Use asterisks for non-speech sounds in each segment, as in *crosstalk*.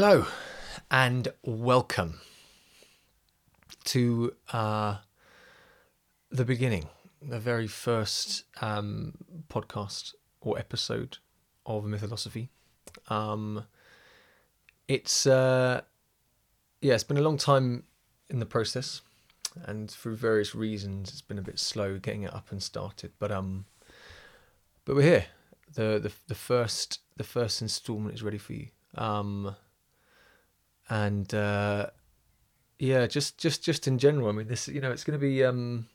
hello and welcome to uh, the beginning, the very first um, podcast or episode of Mythosophy. Um, it's uh, yeah, it's been a long time in the process, and through various reasons, it's been a bit slow getting it up and started. But um, but we're here. the the The first the first installment is ready for you. Um, and uh, yeah, just just just in general. I mean, this you know, it's going to be um,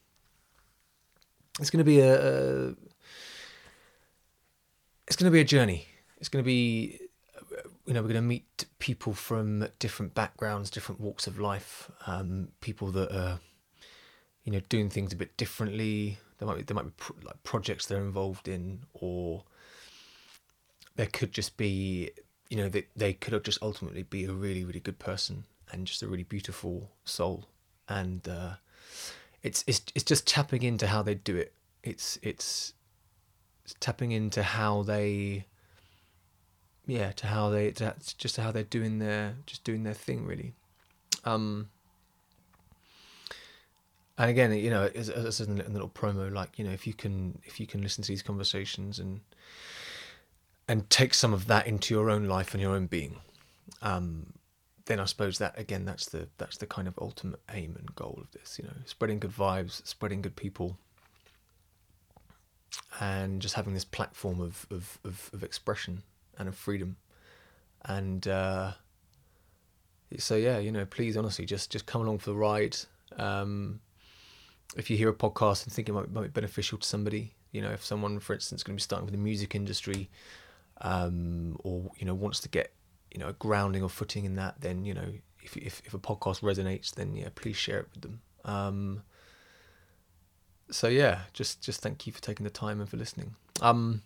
it's going to be a, a it's going to be a journey. It's going to be you know we're going to meet people from different backgrounds, different walks of life, um, people that are you know doing things a bit differently. There might be there might be pro- like projects they're involved in, or there could just be you know they they could just ultimately be a really really good person and just a really beautiful soul, and uh, it's it's it's just tapping into how they do it. It's it's, it's tapping into how they yeah to how they to, just how they're doing their just doing their thing really um and again you know as, as in a little promo like you know if you can if you can listen to these conversations and and take some of that into your own life and your own being um then i suppose that again that's the that's the kind of ultimate aim and goal of this you know spreading good vibes spreading good people and just having this platform of of, of, of expression and of freedom. And uh, so yeah, you know, please honestly just just come along for the ride. Um, if you hear a podcast and think it might, might be beneficial to somebody, you know, if someone, for instance, is going to be starting with the music industry, um, or you know wants to get you know a grounding or footing in that, then you know if if, if a podcast resonates, then yeah, please share it with them. Um, so yeah, just just thank you for taking the time and for listening. Um,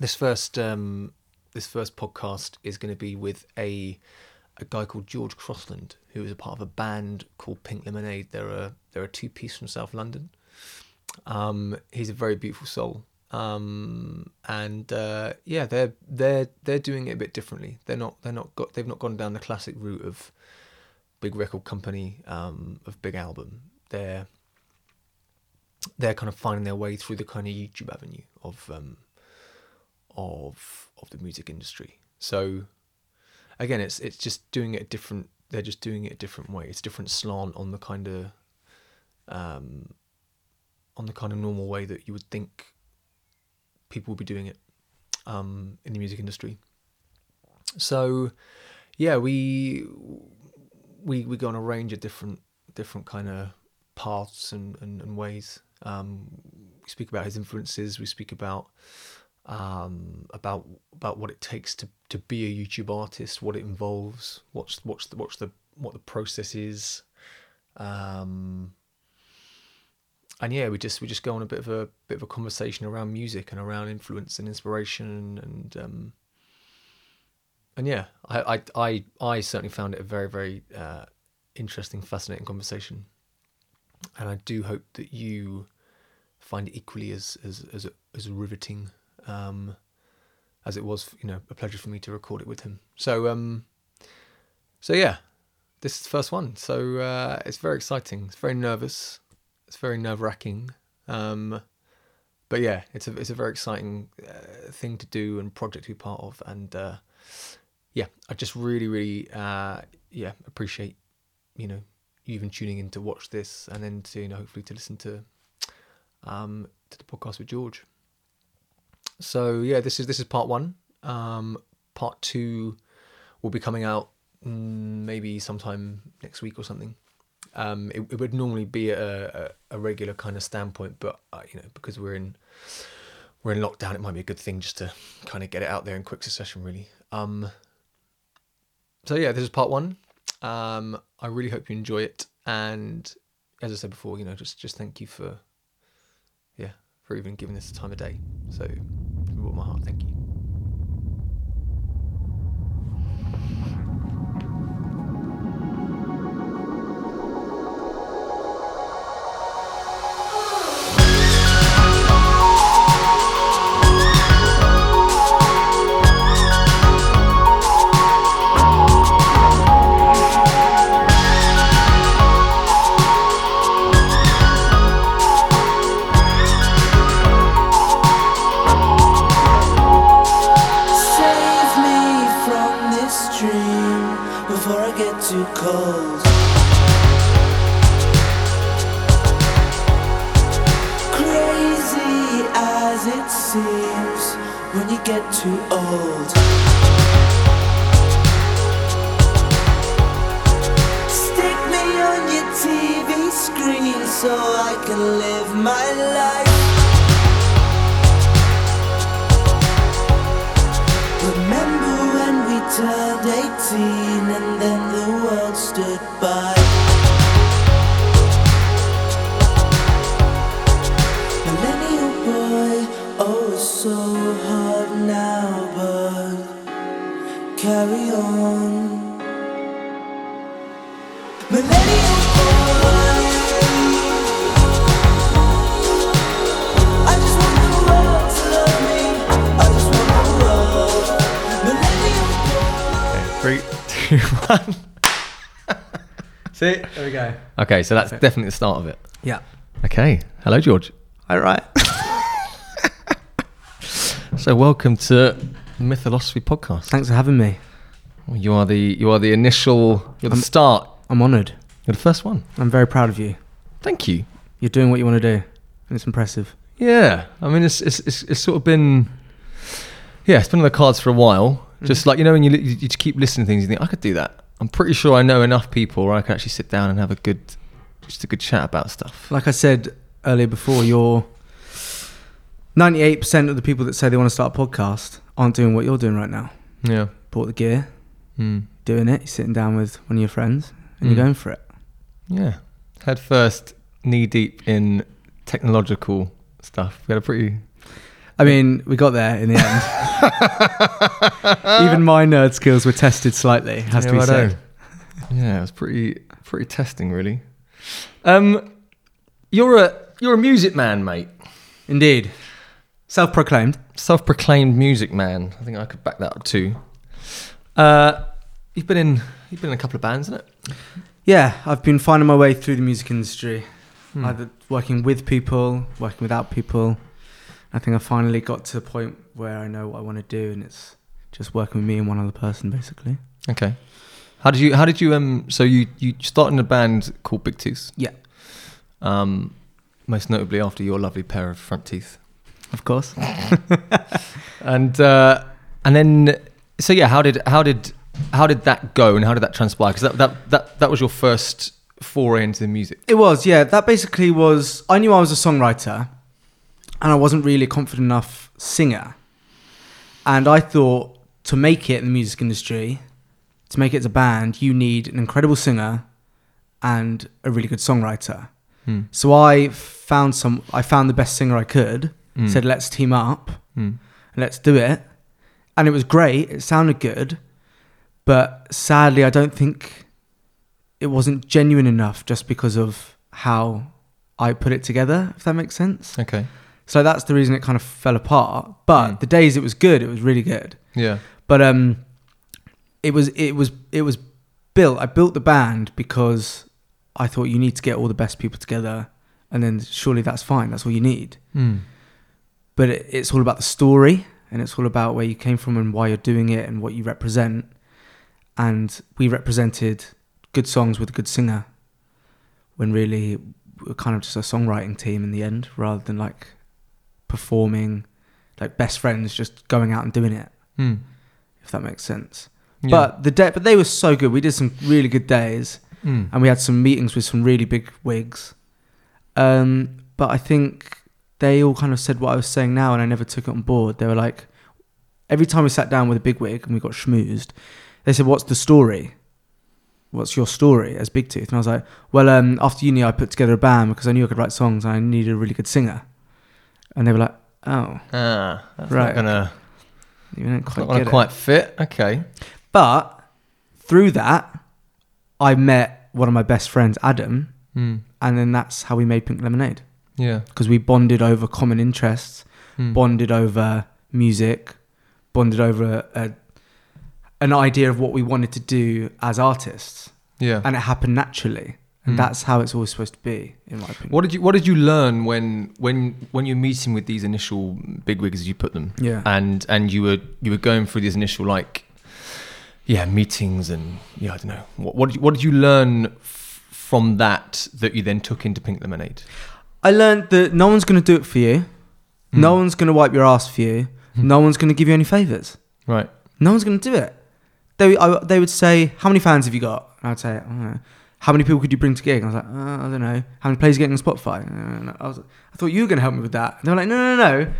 this first um, this first podcast is going to be with a a guy called George Crossland, who is a part of a band called Pink Lemonade. They're a they're a two piece from South London. Um, he's a very beautiful soul, um, and uh, yeah, they're they're they're doing it a bit differently. They're not they're not got they've not gone down the classic route of big record company um, of big album. They're they're kind of finding their way through the kind of YouTube avenue of um, of of the music industry. So again, it's it's just doing it a different. They're just doing it a different way. It's a different slant on the kind of um, on the kind of normal way that you would think people will be doing it um, in the music industry. So yeah, we we we go on a range of different different kind of paths and, and, and ways. Um, we speak about his influences. We speak about um, about about what it takes to, to be a YouTube artist, what it involves, what's what's the what's the what the process is, um, and yeah, we just we just go on a bit of a bit of a conversation around music and around influence and inspiration and um, and yeah, I, I I I certainly found it a very very uh, interesting, fascinating conversation, and I do hope that you find it equally as as as, as riveting um, as it was, you know, a pleasure for me to record it with him. So, um, so yeah, this is the first one. So uh, it's very exciting. It's very nervous. It's very nerve wracking. Um, but yeah, it's a it's a very exciting uh, thing to do and project to be part of. And uh, yeah, I just really really uh, yeah appreciate you know you even tuning in to watch this and then to you know hopefully to listen to um, to the podcast with George. So yeah, this is this is part one. Um, part two will be coming out mm, maybe sometime next week or something. Um, it, it, would normally be a, a, regular kind of standpoint, but uh, you know because we're in we're in lockdown, it might be a good thing just to kind of get it out there in quick succession, really. Um, so yeah, this is part one. Um, I really hope you enjoy it, and as I said before, you know, just just thank you for yeah for even giving this the time of day. So from my heart, thank you. Three, two, one. *laughs* See, there we go. Okay, so that's definitely the start of it. Yeah. Okay. Hello, George. All right. *laughs* So welcome to Mythosophy Podcast. Thanks for having me. You are the you are the initial you're the I'm- start. I'm honoured. You're the first one. I'm very proud of you. Thank you. You're doing what you want to do, and it's impressive. Yeah, I mean it's it's it's, it's sort of been yeah, it's been on the cards for a while. Just like you know when you you just keep listening to things, you think I could do that. I'm pretty sure I know enough people where I can actually sit down and have a good just a good chat about stuff. Like I said earlier before, you're 98% of the people that say they want to start a podcast aren't doing what you're doing right now. Yeah. Bought the gear, Mm. doing it, you're sitting down with one of your friends, and Mm. you're going for it. Yeah. Head first, knee deep in technological stuff. We had a pretty I mean, we got there in the end. *laughs* Even my nerd skills were tested slightly, has to be Yeah, I said. know. Yeah, it was pretty pretty testing really. Um you're a you're a music man, mate. Indeed. Self proclaimed. Self-proclaimed music man. I think I could back that up too. Uh you've been in you've been in a couple of bands, isn't it? Yeah, I've been finding my way through the music industry. Hmm. either working with people, working without people. I think I finally got to a point where I know what I want to do, and it's just working with me and one other person, basically. Okay. How did you how did you um so you you started in a band called Big Tooth? Yeah. Um most notably after your lovely pair of front teeth. Of course. *laughs* and uh, and then so yeah, how did how did how did that go and how did that transpire? Because that, that that that was your first foray into the music. It was, yeah. That basically was. I knew I was a songwriter, and I wasn't really a confident enough singer. And I thought to make it in the music industry, to make it as a band, you need an incredible singer and a really good songwriter. Hmm. So I found some. I found the best singer I could. Mm. Said, "Let's team up Mm. let's do it." And it was great. It sounded good, but sadly, I don't think it wasn't genuine enough just because of how I put it together. If that makes sense. Okay. So that's the reason it kind of fell apart. But Mm. the days it was good, it was really good. Yeah. But um, it was it was it was built. I built the band because I thought you need to get all the best people together, and then surely that's fine. That's all you need. Mm. But it, it's all about the story, and it's all about where you came from and why you're doing it and what you represent. And we represented good songs with a good singer, when really we're kind of just a songwriting team in the end, rather than like performing, like best friends just going out and doing it. Mm. If that makes sense. Yeah. But the day, but they were so good. We did some really good days, Mm. and we had some meetings with some really big wigs. Um, but I think they all kind of said what I was saying now, and I never took it on board. They were like, every time we sat down with a big wig and we got schmoozed, they said, "What's the story? What's your story as Big Tooth?" And I was like, "Well, um, after uni, I put together a band because I knew I could write songs and I needed a really good singer." And they were like, "Oh, ah, that's Right, not gonna, you don't quite not gonna quite fit. Okay. But through that, I met one of my best friends, Adam, Mm. and then that's how we made Pink Lemonade Yeah. because we bonded over common interests, Mm. bonded over music, bonded over a, a, an idea of what we wanted to do as artists, Yeah. and it happened naturally. And Mm. that's how it's always supposed to be, in my opinion. What did you What did you learn when when when you're meeting with these initial bigwigs, as you put them, Yeah. and and you were you were going through these initial like yeah meetings and yeah I don't know what what did you, what did you learn f- from that that you then took into Pink Lemonade? I learned that no one's going to do it for you. Hmm. No one's going to wipe your ass for you. No one's going to give you any favors. Right. No one's going to do it. They, I, they would say, "How many fans have you got?" And I'd say, I don't know. "How many people could you bring to gig?" And I was like, uh, "I don't know." How many plays are you getting on Spotify? Uh, I was, I thought you were going to help me with that. And they were like, "No, no, no.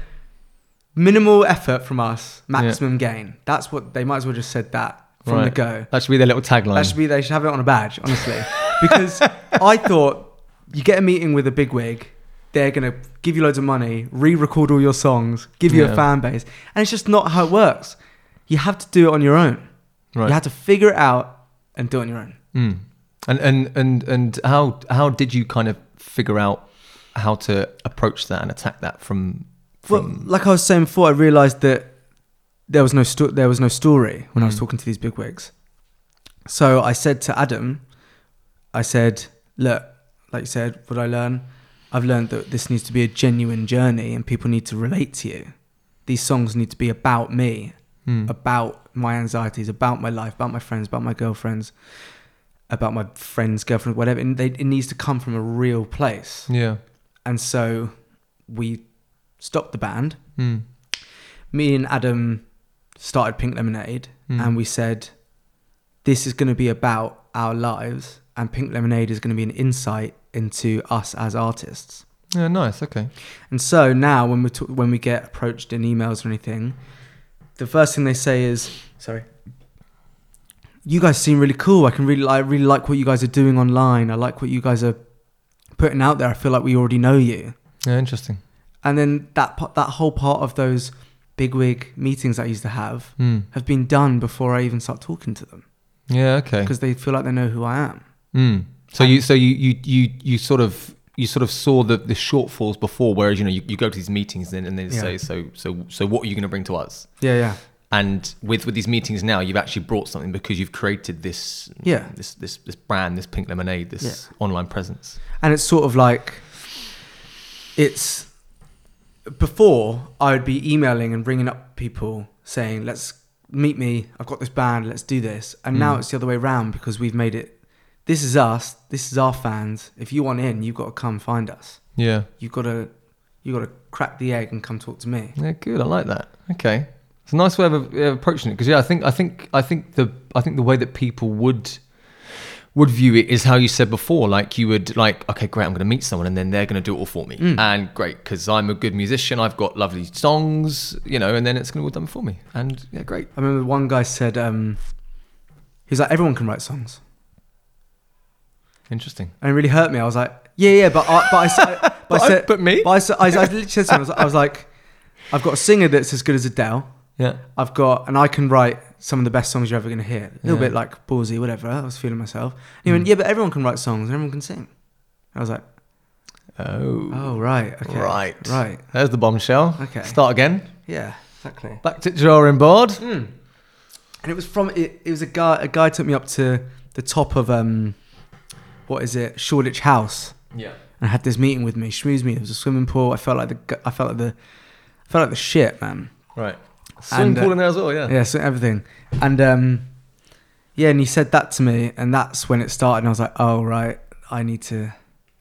Minimal effort from us, maximum gain." That's what they might as well just said that from the go. That should be their little tagline. That should be they should have it on a badge, honestly. because *laughs* I thought you get a meeting with a big wig, they're gonna give you loads of money, re-record all your songs, give you Yeah. a fan base, and it's just not how it works. You have to do it on your own. right. You have to figure it out and do it on your own. Mm. And and and and how how did you kind of figure out how to approach that and attack that from Well, like I was saying before, I realised that there was no sto- there was no story when I was Mm. talking to these big wigs. So I said to Adam, I said, "Look, like you said, what I learn, I've learned that this needs to be a genuine journey, and people need to relate to you. These songs need to be about me, Mm. about my anxieties, about my life, about my friends, about my girlfriends, about my friends' girlfriend, whatever. And they, it needs to come from a real place. yeah And so we stopped the band. mm. Me and Adam started Pink Lemonade, Mm. and we said, "This is going to be about our lives, and Pink Lemonade is going to be an insight into us as artists." yeah nice okay And so now, when we talk, when we get approached in emails or anything, the first thing they say is, "Sorry, you guys seem really cool. I can really, I really like what you guys are doing online. I like what you guys are putting out there. I feel like we already know you." yeah interesting And then that that whole part of those bigwig meetings I used to have mm. have been done before I even start talking to them yeah okay because they feel like they know who I am. mm. so you so you you you you sort of you sort of saw the the shortfalls before whereas you know you, you go to these meetings and, and they Yeah. say so so so what are you going to bring to us Yeah, yeah, and with with these meetings now you've actually brought something because you've created this Yeah. this this this brand this pink lemonade this online presence and it's sort of like it's before I would be emailing and bringing up people saying, "Let's meet me. I've got this band. Let's do this." And now Mm. it's the other way around because we've made it. This is us. This is our fans. If you want in, you've got to come find us. yeah You've got to, you got to crack the egg and come talk to me. Yeah, good. I like that. Okay, it's a nice way of uh, approaching it because yeah, I think I think I think the I think the way that people would would view it is how you said before. Like you would like, okay, great, I'm going to meet someone and then they're going to do it all for me, Mm. and great because I'm a good musician. I've got lovely songs, you know, and then it's going to be all done for me. And yeah, great. I remember one guy said, um, he's like, everyone can write songs. Interesting. And it really hurt me. I was like, yeah, yeah, but I, but I said, but, *laughs* But I said, but me? but I, said, I, I literally said him, I was, I was like, I've got a singer that's as good as Adele. Yeah. I've got, and I can write some of the best songs you're ever going to hear. A little Yeah. bit like ballsy, whatever. I was feeling myself. And he went, yeah, but everyone can write songs and everyone can sing. I was like, Oh. oh, right, okay, Right. right, There's the bombshell. Okay. Start again. yeah, exactly. Back to drawing board. Mm. And it was from it. It was a guy. A guy took me up to the top of um, what is it, Shoreditch House, Yeah. and had this meeting with me. Schmoozed me. There was a swimming pool. I felt like the. I felt like the. I felt like the shit, man. Right. Swimming And, uh, pool in there as well. Yeah. Yeah, so everything. And um, yeah, and he said that to me, and that's when it started. And I was like, oh right, I need to,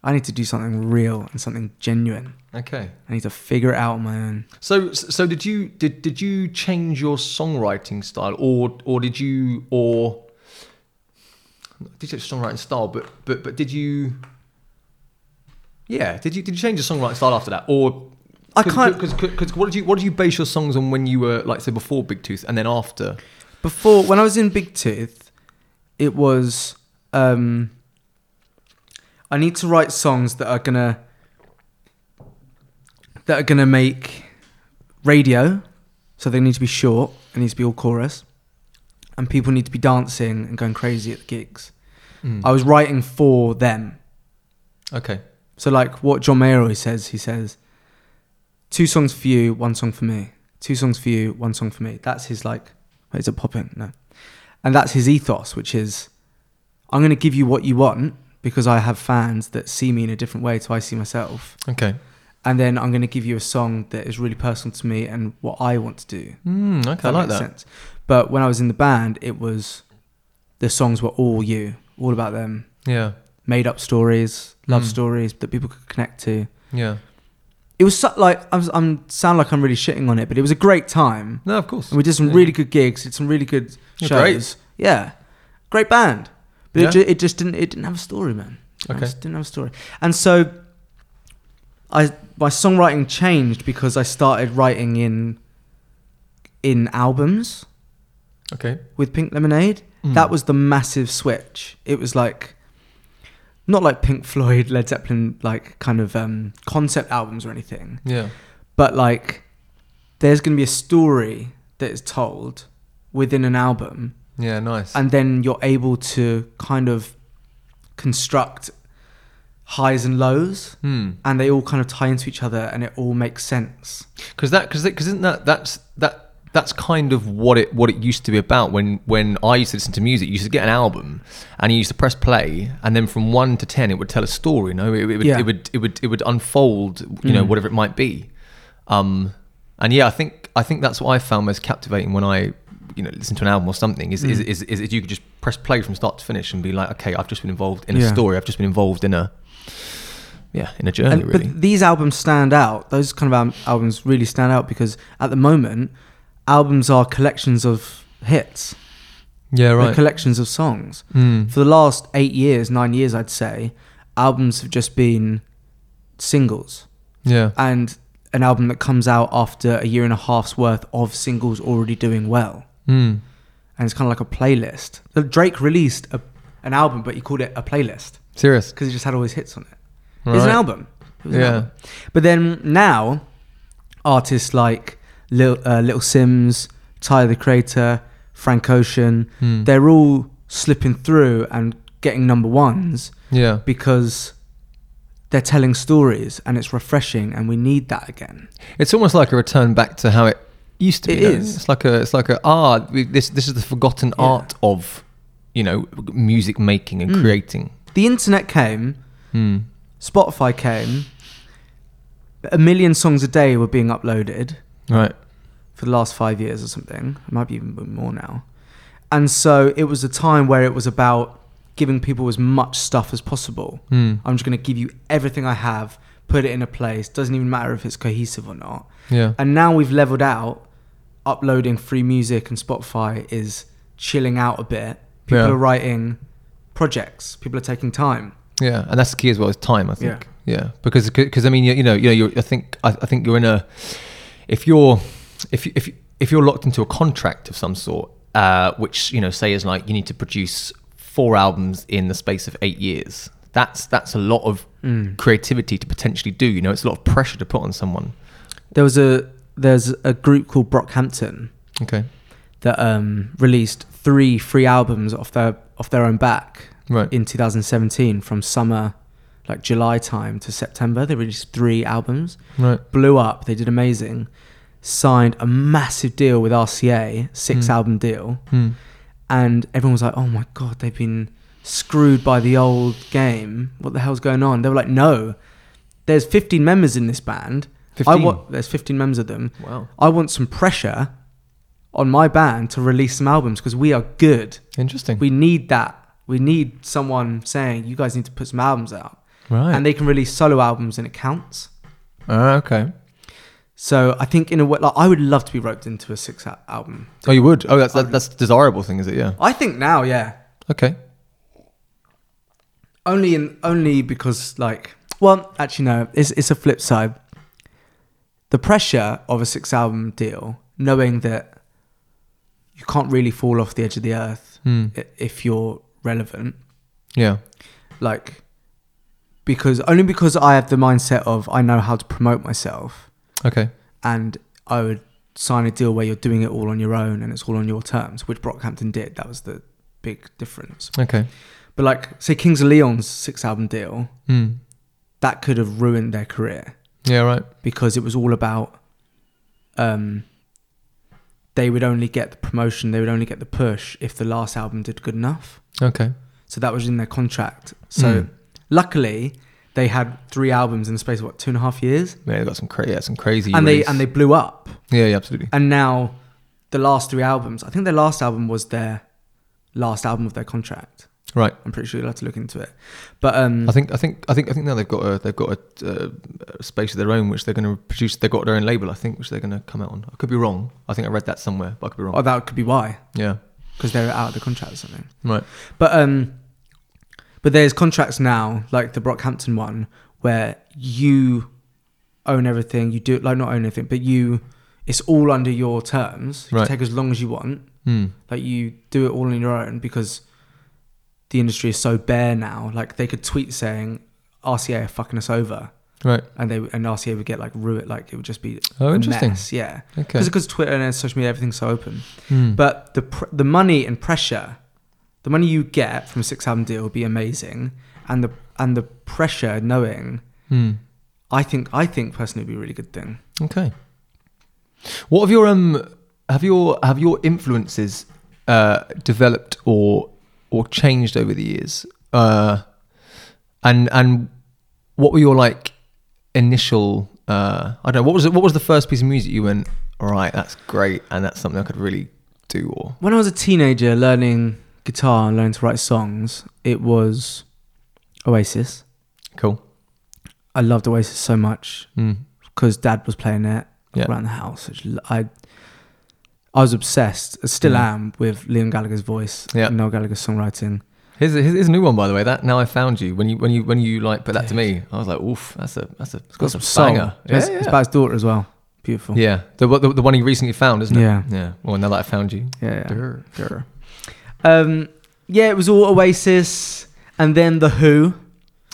I need to do something real and something genuine. Okay. I need to figure it out on my own. So, so did you did did you change your songwriting style, or or did you or did you songwriting style? But but but did you? Yeah, did you did you change your songwriting style after that, or I can't- because what did you what did you base your songs on when you were like say before Big Tooth and then after? Before, when I was in Big Tooth, it was um, I need to write songs that are gonna that are gonna make radio. So they need to be short. It needs to be all chorus, and people need to be dancing and going crazy at the gigs. I was writing for them. okay, So like what John Mayer always says, he says, two songs for you, one song for me. Two songs for you, one song for me. That's his like, wait, is it popping? No. And that's his ethos, which is, I'm going to give you what you want because I have fans that see me in a different way to I see myself. okay, and then I'm going to give you a song that is really personal to me and what I want to do. Mm, okay, If I like that. Sense. But when I was in the band, it was the songs were all you, all about them, Yeah, made up stories, love Mm. stories that people could connect to. yeah. It was so, like I'm, I'm sound like I'm really shitting on it, but it was a great time. No, of course. And we did some Yeah. really good gigs, did some really good shows. great. Yeah, great band. But Yeah. it, ju- it just didn't. It didn't have a story, man. It Okay. just didn't have a story. And so, I my songwriting changed because I started writing in in albums Okay. with Pink Lemonade. Mm. That was the massive switch. It was like not like Pink Floyd, Led Zeppelin, like kind of um, concept albums or anything, Yeah. but like there's going to be a story that is told within an album, Yeah. Nice. and then you're able to kind of construct highs and lows, Hmm. and they all kind of tie into each other, and it all makes sense. because that because because isn't that that's that that's kind of what it what it used to be about when when I used to listen to music. You used to get an album and you used to press play, and then from one to ten, it would tell a story. You know, it, it would Yeah. it would it would it would unfold. You know, Mm. whatever it might be. Um, and yeah, I think I think that's what I found most captivating when I you know listen to an album or something is is, Mm. is, is, is you could just press play from start to finish and be like, okay, I've just been involved in a Yeah. story. I've just been involved in a yeah in a journey And, really. But these albums stand out. Those kind of al- albums really stand out because at the moment, albums are collections of hits. yeah, They're right. collections of songs. Hmm. For the last eight years, nine years, I'd say, albums have just been singles. Yeah. And an album that comes out after a year and a half's worth of singles already doing well. Hmm. And it's kind of like a playlist. Drake released a, an album, but he called it a playlist Serious. because he just had all his hits on it. It was an album. It was an Yeah. album. But then now, artists like Lil, uh, Little Simz, Tyler the Creator, Frank Ocean, Hmm. they're all slipping through and getting number ones Yeah. because they're telling stories and it's refreshing and we need that again. It's almost like a return back to how it used to be. It is. It's like a. It's like a. Ah, we- this. This is the forgotten Yeah. art of, you know, music making and Mm. creating. The internet came, Hmm. Spotify came, a million songs a day were being uploaded. Right. For the last five years or something. It might be even more now. And so it was a time where it was about giving people as much stuff as possible. Hmm. I'm just going to give you everything I have, put it in a place. Doesn't even matter if it's cohesive or not. Yeah. And now we've leveled out. Uploading free music and Spotify is chilling out a bit. People Yeah. are writing projects. People are taking time. Yeah, and that's the key as well is time. I think. Yeah, because because I mean you, you know you know you're, I think I, I think you're in a if you're if you, if if you're locked into a contract of some sort, uh, which you know say is like you need to produce four albums in the space of eight years. That's that's a lot of Mm. creativity to potentially do. You know, it's a lot of pressure to put on someone. There was a there's a group called Brockhampton Okay. that um, released three free albums off their off their own back Right. in 2017 from summer like July time to September they released three albums Right. blew up they did amazing signed a massive deal with RCA six Hmm. album deal Hmm. and everyone was like oh my god they've been screwed by the old game what the hell's going on they were like no there's 15 members in this band I 15? want there's 15 members of them Wow. I want some pressure on my band to release some albums because we are good. Interesting. We need that. We need someone saying you guys need to put some albums out, right. and they can release solo albums and it counts. Ah, okay. So I think in a way, like I would love to be roped into a six al- album. Oh, you would. Oh, that's that, that's a desirable thing, is it? Yeah. I think now, yeah, Okay. only in only because like, well, actually no, it's it's a flip side. The pressure of a six album deal, knowing that you can't really fall off the edge of the earth hmm. i- if you're relevant. Yeah. like because only because I have the mindset of I know how to promote myself Okay. and I would sign a deal where you're doing it all on your own and it's all on your terms, which Brockhampton did. That was the big difference. Okay. But like say Kings of Leon's six album deal, Hmm. that could have ruined their career Yeah. Right. because it was all about um they would only get the promotion, they would only get the push if the last album did good enough. Okay. So that was in their contract. So Mm. luckily, they had three albums in the space of what two and a half years, Yeah, they got some crazy, yeah, some crazy. and they and they blew up. yeah, yeah, absolutely. And now, the last three albums, I think their last album was their last album of their contract. Right. I'm pretty sure you'll have to look into it. But um, I think, I think, I think, I think now they've got a, they've got a, uh, a space of their own, which they're going to produce. They've got their own label, I think, which they're going to come out on. I could be wrong. I think I read that somewhere, but I could be wrong. oh, that could be why, yeah. because they're out of the contract or something. Right. But um, but there's contracts now, like the Brockhampton one, where you own everything. You do it like not own anything, but you it's all under your terms. You Right. can take as long as you want. Hmm. Like you do it all on your own because the industry is so bare now. Like they could tweet saying RCA are fucking us over, Right. and they and RCA would get like ruined. Like it would just be Oh, interesting. mess. Yeah, Okay. because Twitter and social media everything's so open. Hmm. But the pr- the money and pressure, the money you get from a six album deal will be amazing, and the and the pressure knowing, Hmm. I think I think personally would be a really good thing. Okay. What have your um have your have your influences uh developed or or changed over the years? Uh and and what were your like initial uh I don't know, what was it what was the first piece of music you went, all right, that's great and that's something I could really do or When I was a teenager learning guitar and learning to write songs, it was Oasis. cool. I loved Oasis so much Mm. because Dad was playing it Yeah. around the house. which I was obsessed, I still Mm. am, with Liam Gallagher's voice, Yeah. Noel Gallagher's songwriting. Here's a, here's a new one by the way. That now I found you. When you when you when you like put that to me, I was like, oof, that's a that's a It's got that's some banger. It's, Yeah, it's about his daughter as well. Beautiful. Yeah, the, the the one he recently found, isn't it? Yeah. yeah. Well, now that I found you, Yeah, yeah. Durr. Sure. Um, yeah, it was all Oasis, and then the Who,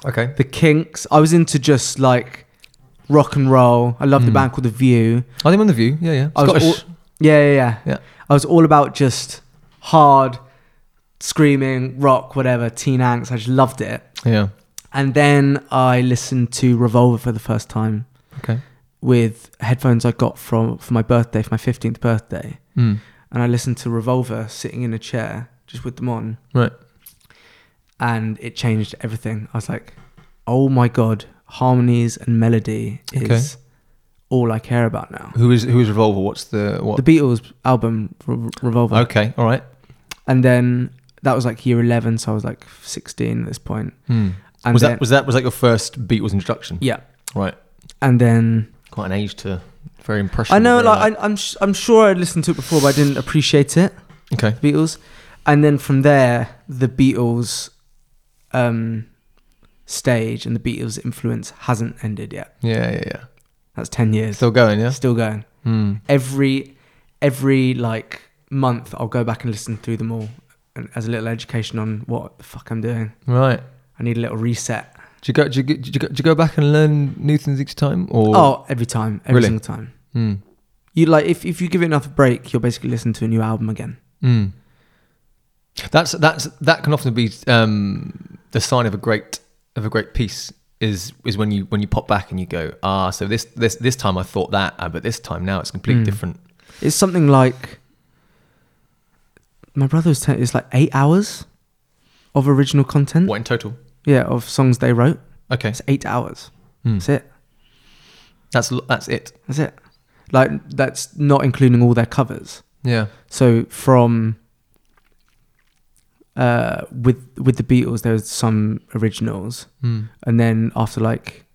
okay, the Kinks. I was into just like rock and roll. I loved the Mm. band called The View. are they on the View? Yeah, yeah. I was Scottish. all- yeah, yeah, yeah, Yeah. I was all about just hard, screaming rock, whatever, teen angst. I just loved it. yeah. And then I listened to Revolver for the first time Okay. with headphones I got from for my birthday, for my fifteenth birthday, Mm. and I listened to Revolver sitting in a chair just with them on. Right. and it changed everything. I was like, oh my god, harmonies and melody is Okay. all I care about now. Who is who is Revolver? What's the what? The Beatles album Re- Revolver, okay. All right. and then that was like year eleven, so I was like sixteen at this point. Hmm. And was then, that was that was that your first Beatles introduction? yeah, Right. and then Quite an age to very impressionable. I know, like I, I'm sh- I'm sure I'd listened to it before, but I didn't appreciate it. okay. Beatles, and then from there, the Beatles um, stage and the Beatles influence hasn't ended yet. Yeah, yeah, yeah. That's ten years, Still going, yeah. still going. Hmm. every every like month I'll go back and listen through them all and as a little education on what the fuck I'm doing. Right. I need a little reset. Did you go? Did you, go- did you go? Did you go back and learn new things each time? Or Oh, every time, every Really? single time. Hmm. You like if if you give it enough break, you'll basically listen to a new album again. Mm. That's that's that can often be um, the sign of a great of a great piece is is when you when you pop back and you go ah so this this this time I thought that ah, but this time now it's completely Mm. different. It's something like my brother was telling. It's like eight hours of original content. What in total? Yeah, of songs they wrote. Okay, It's eight hours. Mm. That's it. that's that's it. That's it. Like that's not including all their covers. Yeah. So from uh, with with the Beatles, there was some originals, Mm. and then after like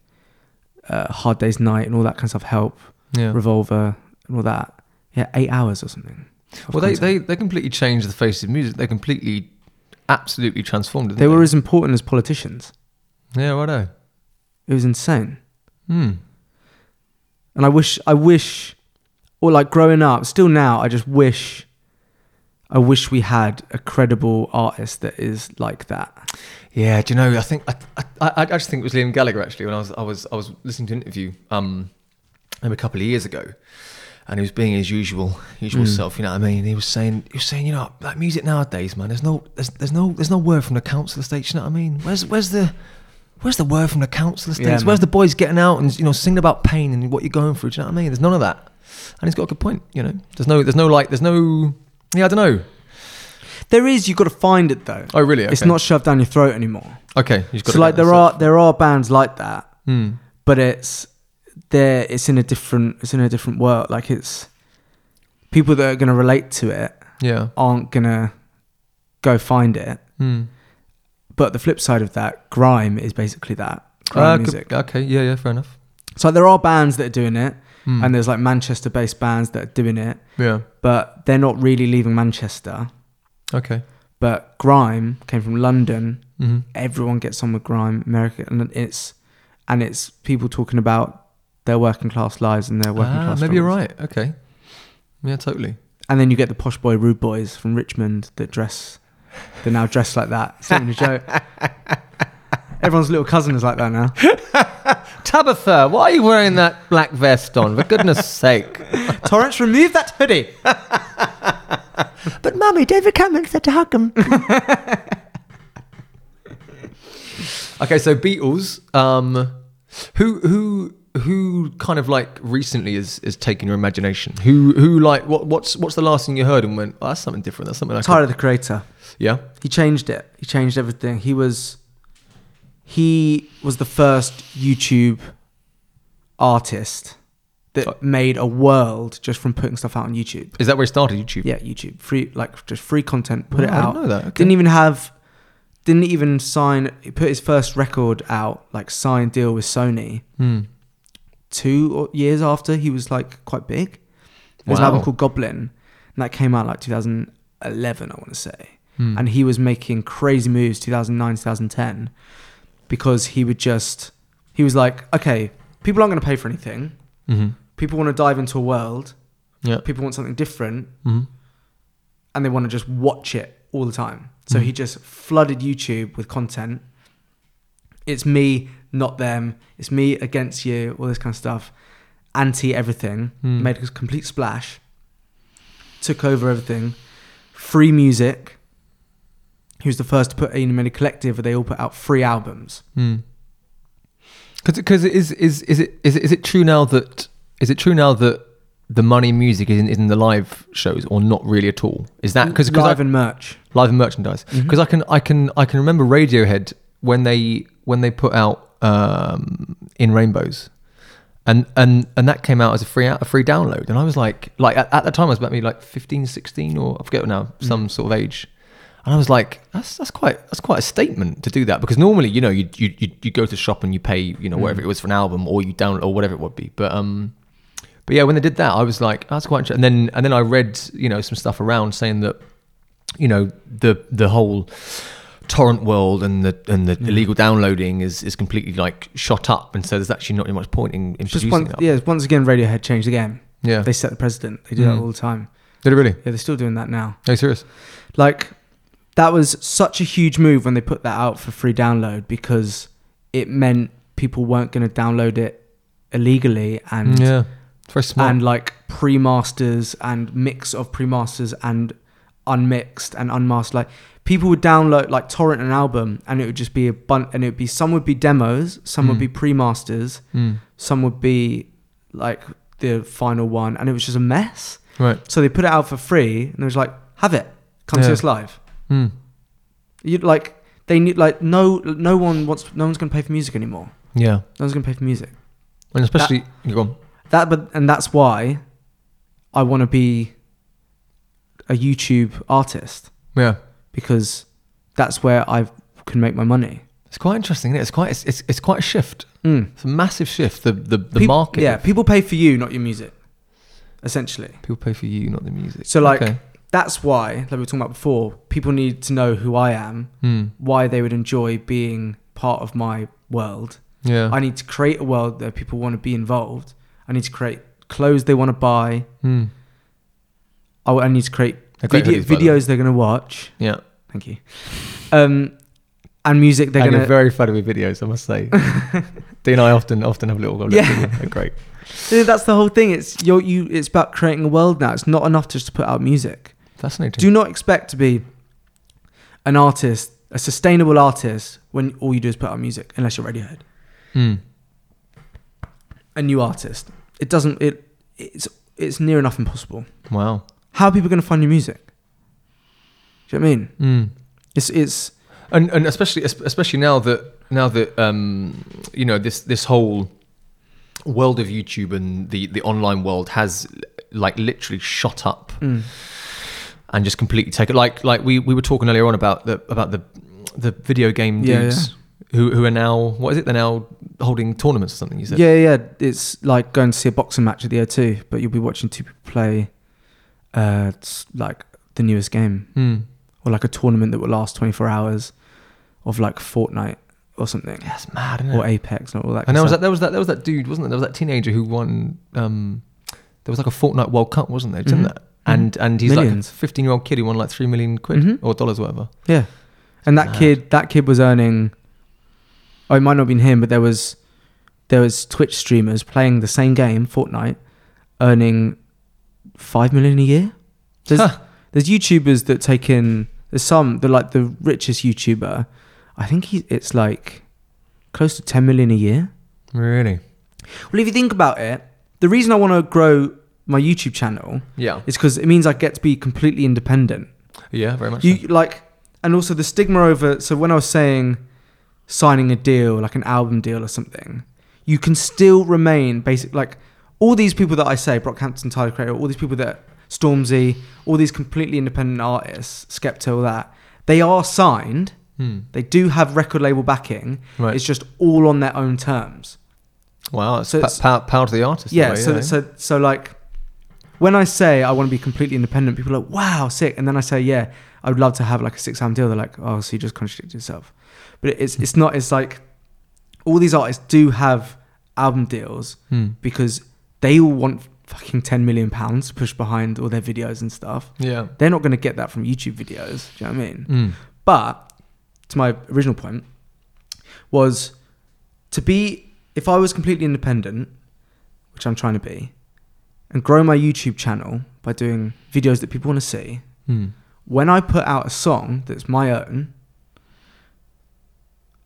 uh, Hard Day's Night and all that kind of stuff, Help, Yeah. Revolver, and all that. Yeah, eight hours or something. Well, they, content. they they completely changed the face of music. They completely, absolutely transformed it. they were as important as politicians. Yeah, righto. It was insane, Hmm. and I wish I wish, or like growing up, still now, I just wish. I wish we had a credible artist that is like that. Yeah, do you know? I think I, I, I just think it was Liam Gallagher actually when I was I was I was listening to an interview um a couple of years ago, and he was being his usual usual Mm. self. You know what I mean? He was saying he was saying you know like music nowadays, man. There's no there's, there's no there's no word from the council estates. You know what I mean? Where's where's the Where's the word from the council estates? Yeah, Where's the boys getting out and you know singing about pain and what you're going through? Do you know what I mean? There's none of that, and he's got a good point. You know, there's no, there's no like, there's no, yeah, I don't know. There is. You've got to find it though. Oh, really? It's not shoved down your throat anymore. Okay. You've got So to like there are there are bands like that. Hmm. but it's there. It's in a different. It's in a different world. Like it's people that are going to relate to it Yeah. aren't going to go find it. Hmm. But the flip side of that, grime is basically that grime Ah, music. okay. Yeah. Yeah. Fair enough. So there are bands that are doing it, Hmm. and there's like Manchester-based bands that are doing it, yeah. but they're not really leaving Manchester. Okay. But grime came from London. hmm Everyone gets on with grime, America, and it's and it's people talking about their working class lives and their working Ah, class. maybe you're right. Okay. Yeah. Totally. And then you get the posh boy rude boys from Richmond that dress, they're now dressed like that. It's not even a joke. *laughs* Everyone's little cousin is like that now. *laughs* Tabitha, why are you wearing that black vest on? For goodness *laughs* sake. Torrance, remove that hoodie. But mummy, David Cameron said to hug him. okay, so Beatles. Um, who who who kind of like recently is is taking your imagination? Who who like what what's what's the last thing you heard and went? Oh, that's something different. That's something I Tyler could, the Creator. yeah. He changed it. He changed everything. He was he was the first YouTube artist that Uh, made a world just from putting stuff out on YouTube. Is that where it started? YouTube. Yeah, YouTube. Free like just free content, put Oh, it I out. didn't know that. Okay. Didn't even have didn't even sign he put his first record out, like signed deal with Sony Hmm. two years after he was like quite big. There's an album called Goblin, and that came out like 2011, I want to say. Hmm. And he was making crazy moves 2009, 2010, because he would just, he was like, okay, people aren't going to pay for anything. hmm People want to dive into a world. Yeah. People want something different, hmm and they want to just watch it all the time. So Mhm. he just flooded YouTube with content. It's me, not them. It's me against you. All this kind of stuff. Anti everything. Hmm. Made a complete splash. Took over everything. Free music. He was the first to put in a collective where they all put out free albums. Hmm. Because is is is it is it is it true now that is it true now that the money music is in, is in the live shows or not really at all? Is that because live and merch. live and merchandise? Mm-hmm. Because I can I can I can remember Radiohead when they when they put out um, in rainbows. And, and and that came out as a free out a free download and I was like like at, at the time I was about maybe like 15 16 or I forget now mm. some sort of age and I was like, that's that's quite that's quite a statement to do that because normally, you know, you you you, go to the shop and you pay, you know, whatever it was for an album or you download or whatever it would be. But um, but yeah, when they did that, I was like, that's quite. Interesting. And then and then I read, you know, some stuff around saying that, you know, the the whole torrent world and the and the illegal downloading is is completely like shot up, and so there's actually not much point in, in Just one, yeah, once again, Radiohead changed the game. yeah. They set the precedent. They do Mm. that all the time. Did it really? Yeah, they're still doing that now. Are you serious? Like that was such a huge move when they put that out for free download because it meant people weren't going to download it illegally and yeah, it's very smart. and like pre-masters and mix of pre-masters and unmixed and unmastered like people would download like torrent an album and it would just be a bunch and it would be some would be demos some would Mm. be pre-masters Mm. some would be like the final one and it was just a mess Right. so they put it out for free and it was like have it come Yeah. see us live Mm. you like they need like no no one wants no one's gonna pay for music anymore. Yeah, No one's gonna pay for music. and especially you go on. That but and that's why I want to be a YouTube artist Yeah. because that's where I can make my money. It's quite interesting, isn't it? It's quite it's, it's, it's quite a shift. Mm. It's a massive shift. The the, the Peop- market. Yeah, people pay for you, not your music. Essentially, People pay for you, not the music. So, like- okay. That's why, like we were talking about before, people need to know who I am, Hmm. why they would enjoy being part of my world. yeah, I need to create a world that people want to be involved. I need to create clothes they want to buy. Hmm. I, I need to create video, hoodies, by the way. videos they're going to watch. yeah. Thank you. Um, and music they're going to. very funny with videos, I must say. *laughs* Dean and I often often have little go. Yeah. Yeah, they're great. *laughs* That's the whole thing. It's you're, you. It's about creating a world now. It's not enough just to put out music. Fascinating. Do not expect to be an artist, a sustainable artist, when all you do is put out music, unless you're Radiohead, Hmm. a new artist. It doesn't. It it's it's near enough impossible. Wow. How are people going to find your music? Do you Do you know what I mean? Mm. It's it's and and especially especially now that now that um you know this this whole world of YouTube and the the online world has like literally shot up mm, and just completely taken like like we we were talking earlier on about the about the the video game Yeah, dudes who who are now what is it? They're now holding tournaments or something you said? Yeah, yeah. It's like going to see a boxing match at the O2, but you'll be watching two people play, uh, it's like the newest game. Hmm. or like a tournament that will last 24 hours of like Fortnite or something. Yeah, it's mad isn't it? Or Apex and all that. and there was that there was that there was that dude wasn't there? There was that teenager who won um there was like a Fortnite World Cup wasn't there? Didn't Mhm. there and and he's Millions. like a 15 year old kid who won like 3 million quid Mhm. or dollars whatever Yeah, and that Mad. kid, that kid was earning. Oh, it might not have been him, but there was, there was Twitch streamers playing the same game, Fortnite, earning five million a year. There's Huh. there's YouTubers that take in. There's some. They're like the richest YouTuber. I think he. It's like close to ten million a year. really Well, if you think about it, the reason I want to grow my YouTube channel yeah is because it means I get to be completely independent. yeah very much You so. like, and also the stigma over. So when I was saying signing a deal, like an album deal or something, you can still remain basic. Like all these people that I say, Brockhampton, Tyler Creator, all these people that Stormzy, all these completely independent artists, Skepta, all that, they are signed. Hmm. They do have record label backing. Right. It's just all on their own terms. Wow, it's So pa- it's- power, to the artist. Yeah, way, so so so like when I say I want to be completely independent, people are like, "Wow, sick," and then I say, "Yeah, I would love to have like a six-album deal." They're like, "Oh, so you just contradict yourself," but it's it's not. It's like all these artists do have album deals Hmm. because they all want fucking ten million pounds pushed behind all their videos and stuff. Yeah. They're not going to get that from YouTube videos. Do you know what I mean? Mm. But to my original point was to be if I was completely independent, which I'm trying to be, and grow my YouTube channel by doing videos that people want to see. Mm. When I put out a song that's my own,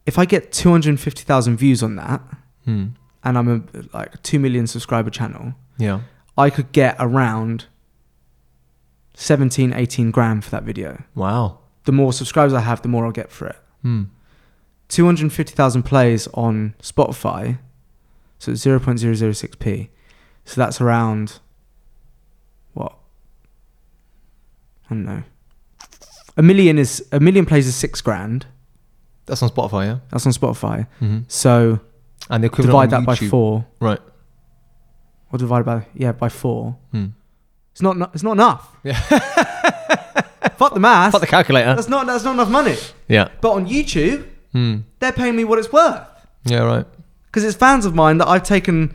if I get 250,000 views on that Mm. and I'm a like a 2 million subscriber channel, Yeah. I could get around 17, 18 grand for that video. Wow. The more subscribers I have, the more I'll get for it. Mm. 250,000 plays on Spotify, so 0.006p. So that's around what? I don't know. A million is a million plays is six grand. That's on Spotify, yeah. That's on Spotify. Mm-hmm. So And the divide that by four, Right. or divide by yeah by four. Mm. It's not. no- It's not enough. Yeah. *laughs* Fuck the math. Fuck the calculator. That's not. That's not enough money. Yeah. But on YouTube, Mm. they're paying me what it's worth. Yeah. Right. because it's fans of mine that I've taken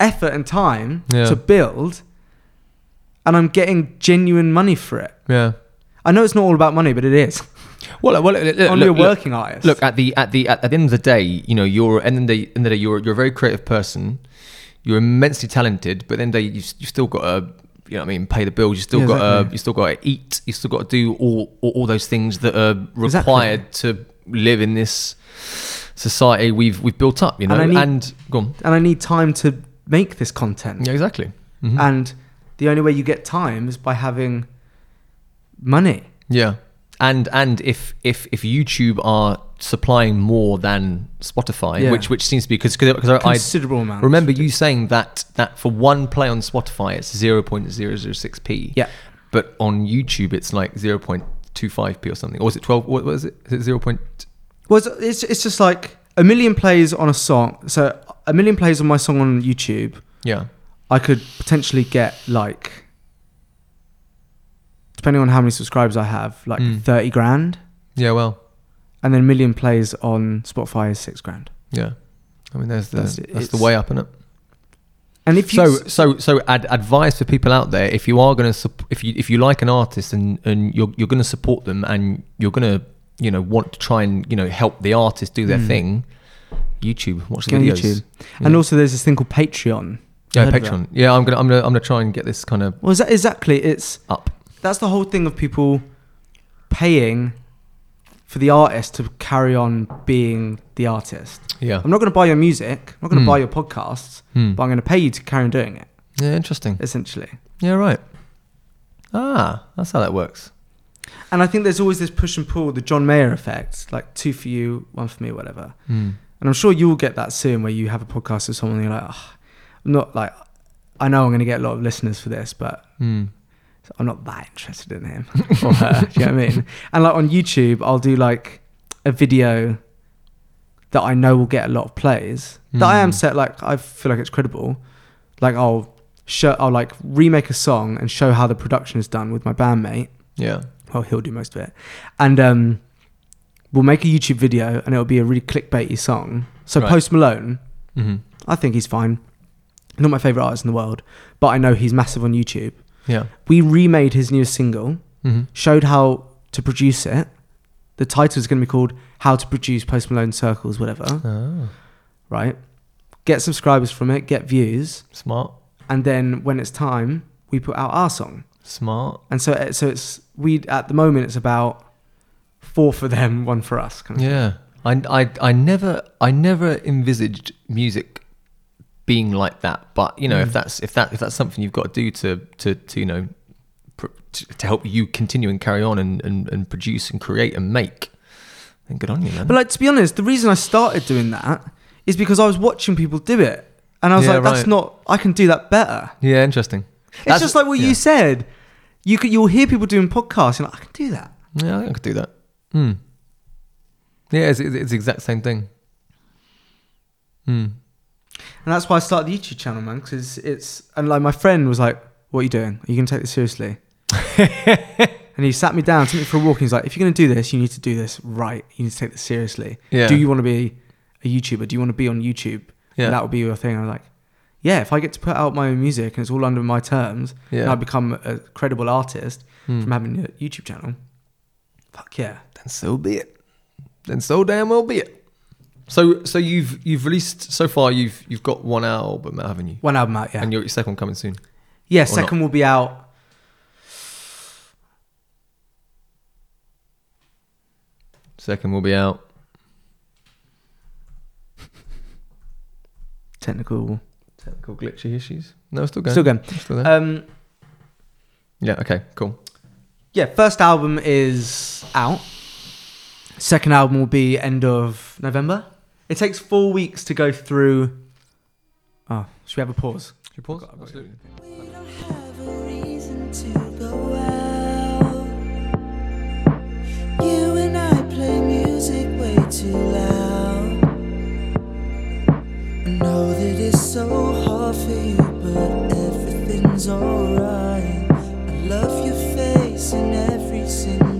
effort and time Yeah. to build, and I'm getting genuine money for it. Yeah. I know it's not all about money, but it is. Well, well, look, look, Only look, a working artist. Look at the at the at, the end of the day, you know, you're at the end of the, end of the day, you're you're a very creative person. You're immensely talented, but then they you you still got to you know what I mean pay the bills. You still Yeah, got to exactly. you still got to eat. You still got to do all, all all those things that are Exactly. required to live in this society we've we've built up. You know, And I and, need- on. and I need time to make this content. Yeah, exactly. Mhm. And the only way you get time is by having money. Yeah, and and if if if YouTube are supplying more than Spotify, Yeah. which which seems to be because because I, I Considerable amount. remember you saying that that for one play on Spotify it's zero point zero zero six p. Yeah. but on YouTube it's like zero point two five p or something. Or was it twelve? What was it? Is it zero point? Well, it's it's just like a million plays on a song. So a million plays on my song on YouTube. Yeah, I could potentially get like, depending on how many subscribers I have, like Mm. 30 grand. yeah. Well, And then a million plays on Spotify is six grand. yeah. I mean, there's the That's- that's, the way up, isn't it? And if you. So so so ad- advice for people out there: if you are going to if you if you like an artist and and you're you're going to support them and you're going to you know want to try and you know help the artist do their Mm. thing, YouTube, watch the Go videos. YouTube. Yeah. And also, there's this thing called Patreon. yeah, Heard of that? Patreon. Yeah, I'm gonna I'm gonna I'm gonna try and get this kind of Well, is that exactly? It's up. that's the whole thing of people paying for the artist to carry on being the artist. Yeah. I'm not going to buy your music. I'm not going to Hmm. buy your podcasts, Hmm. but I'm going to pay you to carry on doing it. Yeah, interesting. Essentially. Yeah, right. Ah, that's how that works. And I think there's always this push and pull, the John Mayer effect, like two for you, one for me, whatever. Mm. And I'm sure you'll get that soon where you have a podcast with someone and you're like, oh, I'm not like, I know I'm going to get a lot of listeners for this, but Mm. I'm not that interested in him or *laughs* her. *laughs* do you know what I mean? And like on YouTube, I'll do like a video that I know will get a lot of plays. That I am Mm. set like I feel like it's credible. Like I'll show, I'll like remake a song and show how the production is done with my bandmate. Yeah. Well, he'll do most of it, and um, we'll make a YouTube video and it'll be a really clickbaity song. So Right. Post Malone, hmm I think he's fine. Not my favorite artist in the world, but I know he's massive on YouTube. Yeah. We remade his newest single, hmm showed how to produce it. The title is going to be called "How to Produce Post Malone Circles," whatever. Oh, Right? Get subscribers from it, get views, smart. and then when it's time, we put out our song. Smart. And so, uh, so it's we at the moment it's about four for them, *laughs* one for us. Kind of Yeah. I, I, I never I never envisaged music being like that. But you know, if Mm. that's if that if that's something you've got to do to to, to you know pr- to, to help you continue and carry on and, and, and produce and create and make, then good on you, man. But like to be honest, the reason I started doing that is because I was watching people do it, and I was Yeah, like, "That's right. not. I can do that better." yeah, interesting. It's That's- just like what yeah. you said. You could you'll hear people doing podcasts, and like, I can do that. Yeah, I could do that. Hmm. Yeah, it's, it's, it's the exact same thing. Hmm. And that's why I started the YouTube channel, man. Because it's and like my friend was like, "What are you doing? Are you gonna take this seriously?" *laughs* and he sat me down, took me for a walk. And he's like, "If you're gonna do this, you need to do this right. You need to take this seriously. Yeah. Do you want to be a YouTuber? Do you want to be on YouTube? Yeah. And that would be your thing." I was like, "Yeah. If I get to put out my own music and it's all under my terms, and Yeah. I become a credible artist Hmm. from having a YouTube channel, fuck yeah." then so be it. Then so damn well be it. So so you've you've released so far you've you've got one album, haven't you? One album out, yeah. And your second one coming soon. yeah, or second will be out. Second will be out. Technical. Technical glitchy issues. No, it's still going. Still going. Still there. Um, yeah. Okay. Cool. yeah, first album is out. Second album will be end of November. It takes four weeks to go through. Oh, should we have a pause? Should you pause? Absolutely. We don't have a reason to go out. I play music way too loud. I know that it's so but everything's alright. I love your face in every single